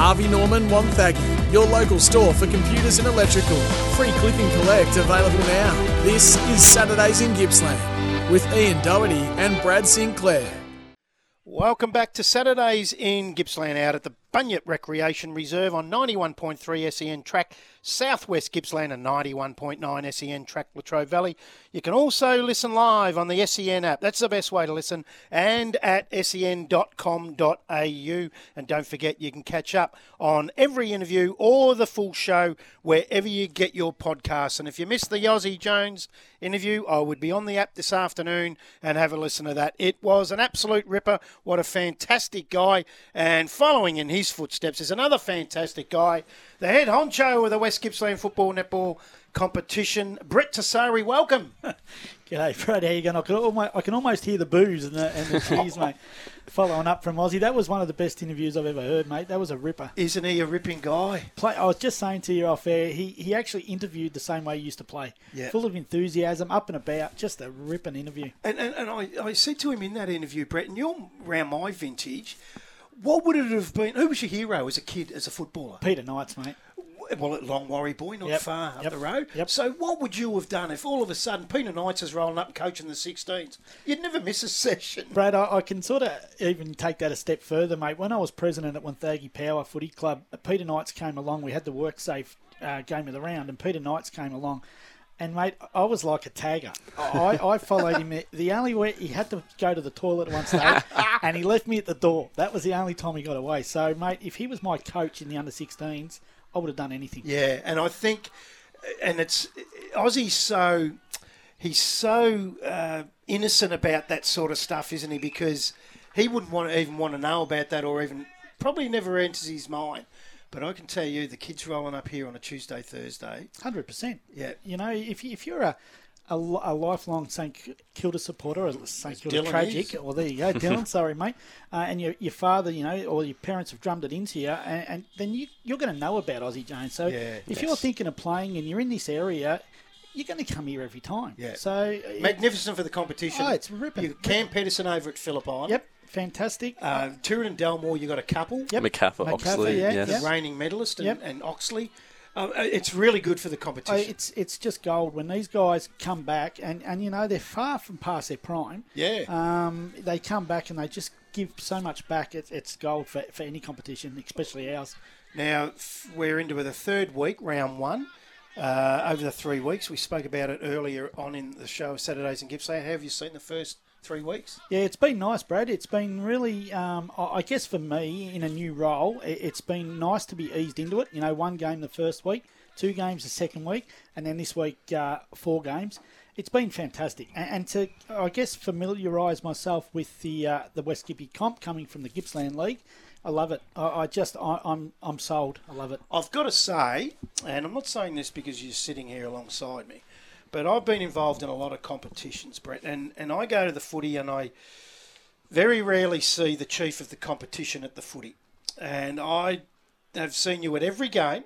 Harvey Norman Wonthaggi, your local store for computers and electrical. Free click and collect available now. This is Saturdays in Gippsland with Ian Doherty and Brad Sinclair. Welcome back to Saturdays in Gippsland out at the Bunyip Recreation Reserve on 91.3 SEN track Southwest Gippsland and 91.9 SEN track Latrobe Valley. You can also listen live on the SEN app. That's the best way to listen and at sen.com.au. And don't forget you can catch up on every interview or the full show wherever you get your podcasts. And if you missed the Aussie Jones interview, I would be on the app this afternoon and have a listen to that. It was an absolute ripper. What a fantastic guy. And following in his footsteps is another fantastic guy, the head honcho of the West Gippsland Football Netball competition, Brett Tessari. Welcome. G'day, Brad. How you going? I can, almost, I can almost hear the boos and the, and the cheers, mate. Following up from Aussie, that was one of the best interviews I've ever heard, mate. That was a ripper. Isn't he a ripping guy? Play, I was just saying to you off air, he, he actually interviewed the same way he used to play. Yeah. Full of enthusiasm, up and about, just a ripping interview. And, and, and I, I said to him in that interview, Brett, and you're around my vintage, what would it have been? Who was your hero as a kid, as a footballer? Peter Knights, mate. Well, at Longwarry Boy, not Yep, far up yep, the road. yep. So, what would you have done if all of a sudden Peter Knights is rolling up and coaching the 16s? You'd never miss a session. Brad, I, I can sort of even take that a step further, mate. When I was president at Wonthaggi Power Footy Club, Peter Knights came along. We had the work safe uh, game of the round, and Peter Knights came along. And mate, I was like a tagger. I, I followed him. The only way he had to go to the toilet at one stage, and he left me at the door. That was the only time he got away. So, mate, if he was my coach in the under 16s, I would have done anything. Yeah, and I think, and it's Aussie's so he's so uh, innocent about that sort of stuff, isn't he? Because he wouldn't want to even want to know about that, or even probably never enters his mind. But I can tell you, the kids rolling up here on a Tuesday, Thursday. Hundred percent. Yeah. You know, if you, if you're a a, a lifelong St Kilda supporter, or St Kilda Dylan tragic, or there you go, Dylan. sorry, mate. Uh, and your your father, you know, or your parents have drummed it into you, and, and then you you're going to know about Aussie Jones. So Yeah, if you're thinking of playing and you're in this area. You're going to come here every time. Yeah. So, uh, Magnificent for the competition. Oh, it's ripping. You Cam Peterson over at Phillip Island. yep, fantastic. Uh, Turin and Dalmore, you got a couple. Yep. MacArthur, MacArthur, Oxley, yeah, yes. The reigning medalist and, Yep. and Oxley. Uh, it's really good for the Oh, competition. it's it's just gold when these guys come back and, and you know they're far from past their prime. Yeah. Um, they come back and they just give so much back. It's, it's gold for, for any competition, especially ours. Now we're into the third week, round one. Uh, over the three weeks, we spoke about it earlier on in the show of Saturdays and Gippsland. How have you seen the first three weeks? Yeah, it's been nice, Brad. It's been really, um, I guess for me in a new role, it's been nice to be eased into it. You know, one game the first week, two games the second week, and then this week uh, four games. It's been fantastic, and, and to I guess familiarise myself with the uh, the West Gippy comp coming from the Gippsland League. I love it. I, I just I, I'm I'm sold. I love it. I've got to say, and I'm not saying this because you're sitting here alongside me, but I've been involved in a lot of competitions, Brett, and, and I go to the footy and I very rarely see the chief of the competition at the footy. And I have seen you at every game,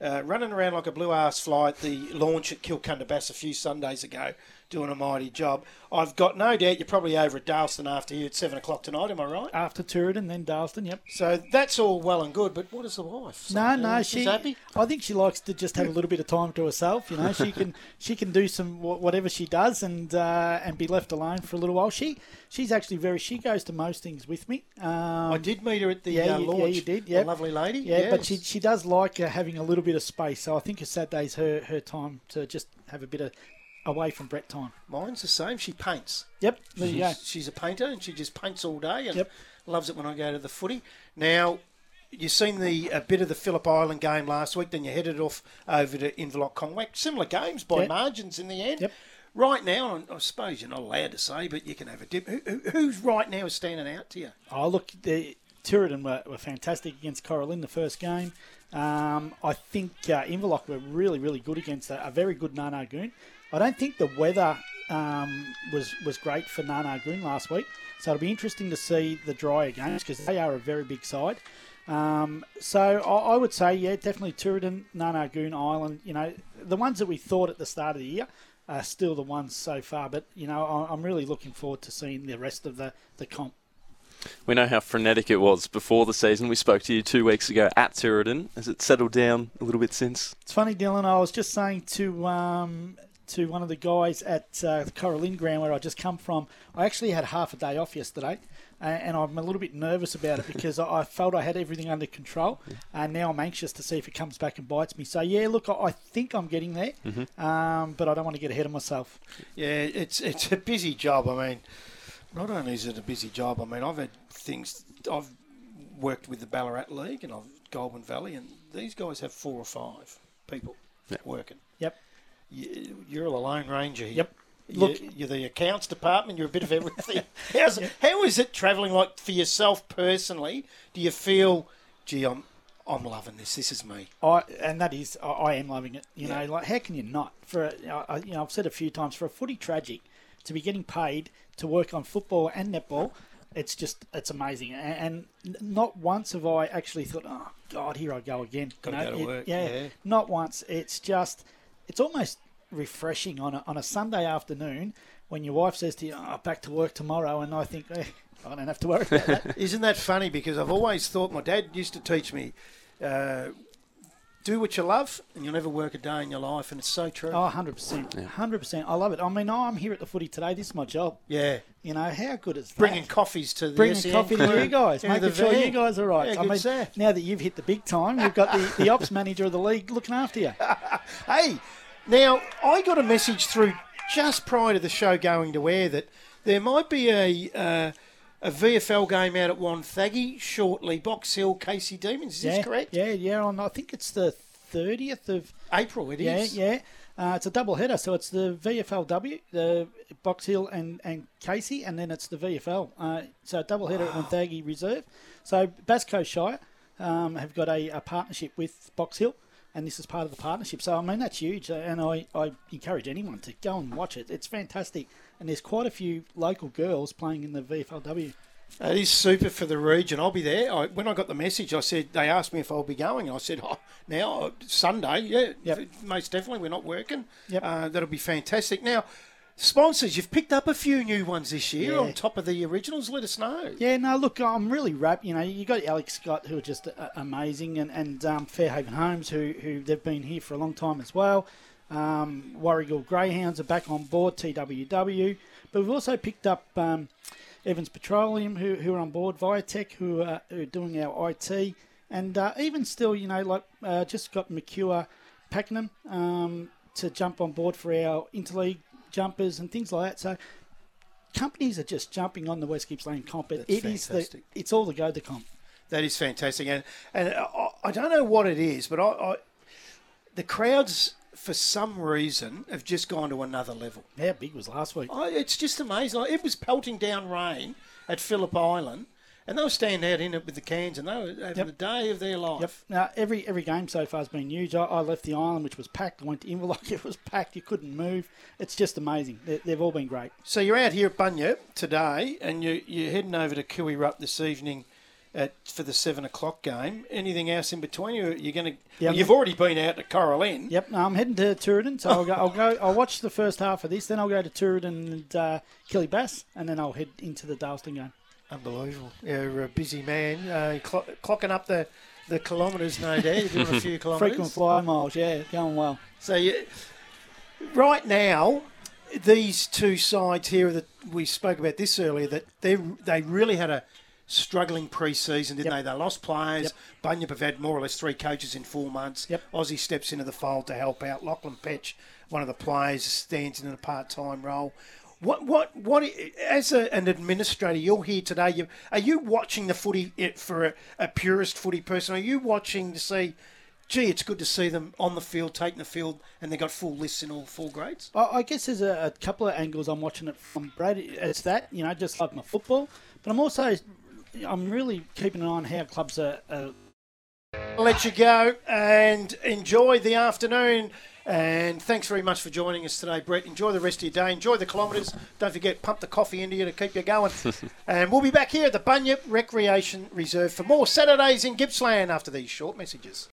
uh, running around like a blue ass fly at the launch at Kilcundabass a few Sundays ago, doing a mighty job. I've got no doubt you're probably over at Dalyston after you at 7 o'clock tonight, am I right? After Turin, then Dalyston. Yep. So that's all well and good, but what is the wife? No, no, She's she. happy? I think she likes to just have a little bit of time to herself. You know, she can she can do some whatever she does and uh, and be left alone for a little while. She she's actually very. She goes to most things with me. Um, I did meet her at the yeah, uh, you- yeah, you did, yep. lovely lady. Yeah, but she she does like uh, having a little bit of space. So I think a Saturday's her her time to just have a bit of away from Brett time. Mine's the same. She paints. Yep, there you go. She's, she's a painter and she just paints all day and Yep. loves it when I go to the footy. Now, you've seen the a bit of the Phillip Island game last week, then you headed off over to Inverloch Kongwak. Similar games by Yep. margins in the end. Yep. Right now, and I suppose you're not allowed to say, but you can have a dip. Who, who, who's right now is standing out to you? Oh, look, the Tooradin were, were fantastic against Cora Lynn the first game. Um, I think uh, Inverloch were really, really good against a, a very good Nar Nar Goon. I don't think the weather um, was was great for Nar Nar Goon last week, so it'll be interesting to see the drier games because they are a very big side. Um, so I, I would say, yeah, definitely Tooradin, Nanagoon, Island. You know, the ones that we thought at the start of the year are still the ones so far. But you know, I, I'm really looking forward to seeing the rest of the the comp. We know how frenetic it was before the season. We spoke to you two weeks ago at Tooradin. Has it settled down a little bit since? It's funny, Dylan. I was just saying to um, to one of the guys at uh, the Cora Lynn ground where I just come from. I actually had half a day off yesterday, uh, and I'm a little bit nervous about it because I, I felt I had everything under control, and now I'm anxious to see if it comes back and bites me. So yeah, look, I, I think I'm getting there, um, but I don't want to get ahead of myself. Yeah, it's it's a busy job. I mean, not only is it a busy job. I mean, I've had things. I've worked with the Ballarat League and I've Goulburn Valley, and these guys have four or five people working. Yep. You, you're a lone ranger here. Yep. Look, Look- you're the accounts department. You're a bit of everything. How's, How is it travelling like for yourself personally? Do you feel, gee, I'm I'm loving this. This is me. I and that is I, I am loving it. You Yeah. know, like how can you not? For a, I- you know, I've said a few times for a footy tragic to be getting paid to work on football and netball. It's just it's amazing, and, and not once have I actually thought, oh God, here I go again. You Gotta go to it- work, Yeah, yeah. not once. It's just it's almost refreshing on a, on a Sunday afternoon when your wife says to you, oh, back to work tomorrow, and I think. Eh, I don't have to worry about that. Isn't that funny? Because I've always thought my dad used to teach me, uh, do what you love, and you'll never work a day in your life, and it's so true. Oh, 100%. 100%. I love it. I mean, I'm here at the footy today. This is my job. Yeah, You know, how good is that? bringing coffees to the Bringing SEN coffee to you guys, making sure van. you guys are right. Yeah, I mean, stuff. now that you've hit the big time, you've got the, the ops manager of the league looking after you. Hey, now I got a message through just prior to the show going to air that there might be a uh, a VFL game out at Wonthaggi shortly. Box Hill, Casey Demons. Is yeah, this correct? Yeah, yeah. On, I think it's the 30th of. April. It is. yeah, yeah. Uh, it's a double header, so it's the VFLW, the Box Hill and, and Casey, and then it's the VFL. Uh, so double header at Wonthaggi Reserve. So Bass Coast Shire um, have got a, a partnership with Box Hill, and this is part of the partnership. So I mean that's huge, uh, and I, I encourage anyone to go and watch it. It's fantastic, and there's quite a few local girls playing in the VFLW. It is super for the region. I'll be there. I, when I got the message, I said they asked me if I'll be going. I said, "Oh, now Sunday, yeah, Yep. most definitely. We're not working. Yep. Uh, that'll be fantastic." Now, sponsors, you've picked up a few new ones this year Yeah. on top of the originals. Let us know. Yeah, no, look, I'm really wrapped. You know, you got Alex Scott, who are just uh, amazing, and and um, Fairhaven Homes, who who they've been here for a long time as well. Um, Warragul Greyhounds are back on board, TWW, but we've also picked up um, Evans Petroleum, who who are on board, Viatech, who are, who are doing our IT, and uh, even still, you know, like uh, just got McCure Pakenham um, to jump on board for our interleague jumpers and things like that. So companies are just jumping on the West Gippsland Lane comp. It is the, it's all the go the comp. That is fantastic, and and I, I don't know what it is, but I, I the crowds for some reason have just gone to another level. How big was last week? I, it's just amazing. Like, it was pelting down rain at Phillip Island, and they were standing out in it with the cans, and they were having Yep. the day of their life. Yep. Now every every game so far has been huge. I, I left the island, which was packed. I went to Inverloch, it was packed. You couldn't move. It's just amazing. They, they've all been great. So you're out here at Bunyip today, and you, you're heading over to Koo Wee Rup this evening at for the seven o'clock game. Anything else in between? You you're going to? Yeah, well, you've already been out to Cora Lynn. Yep. No, I'm heading to Tooradin, so I'll go. I'll go. I'll watch the first half of this, then I'll go to Tooradin and uh, Killybass, and then I'll head into the Dalyston game. Unbelievable. You're a busy man, uh, clock, clocking up the the kilometres, no doubt. You're doing a few kilometres. Frequent flyer miles, yeah, going well. So you, right now, these two sides here that we spoke about this earlier, that they they really had a struggling pre-season, didn't Yep. they? They lost players. Yep. Bunyip have had more or less three coaches in four months. Yep. Aussie steps into the fold to help out. Lachlan Petch, one of the players, stands in a part-time role. What, what, what? As a, an administrator, you're here today. You, are you watching the footy it, for a, a purist footy person? Are you watching to see? Gee, it's good to see them on the field, taking the field, and they got full lists in all four grades. I I guess there's a, a couple of angles I'm watching it from, Brad. It's that, you know, just like my football, but I'm also, I'm really keeping an eye on how clubs are, are I'll let you go and enjoy the afternoon. And thanks very much for joining us today, Brett. Enjoy the rest of your day. Enjoy the kilometres. Don't forget, pump the coffee into you to keep you going. and we'll be back here at the Bunyip Recreation Reserve for more Saturdays in Gippsland after these short messages.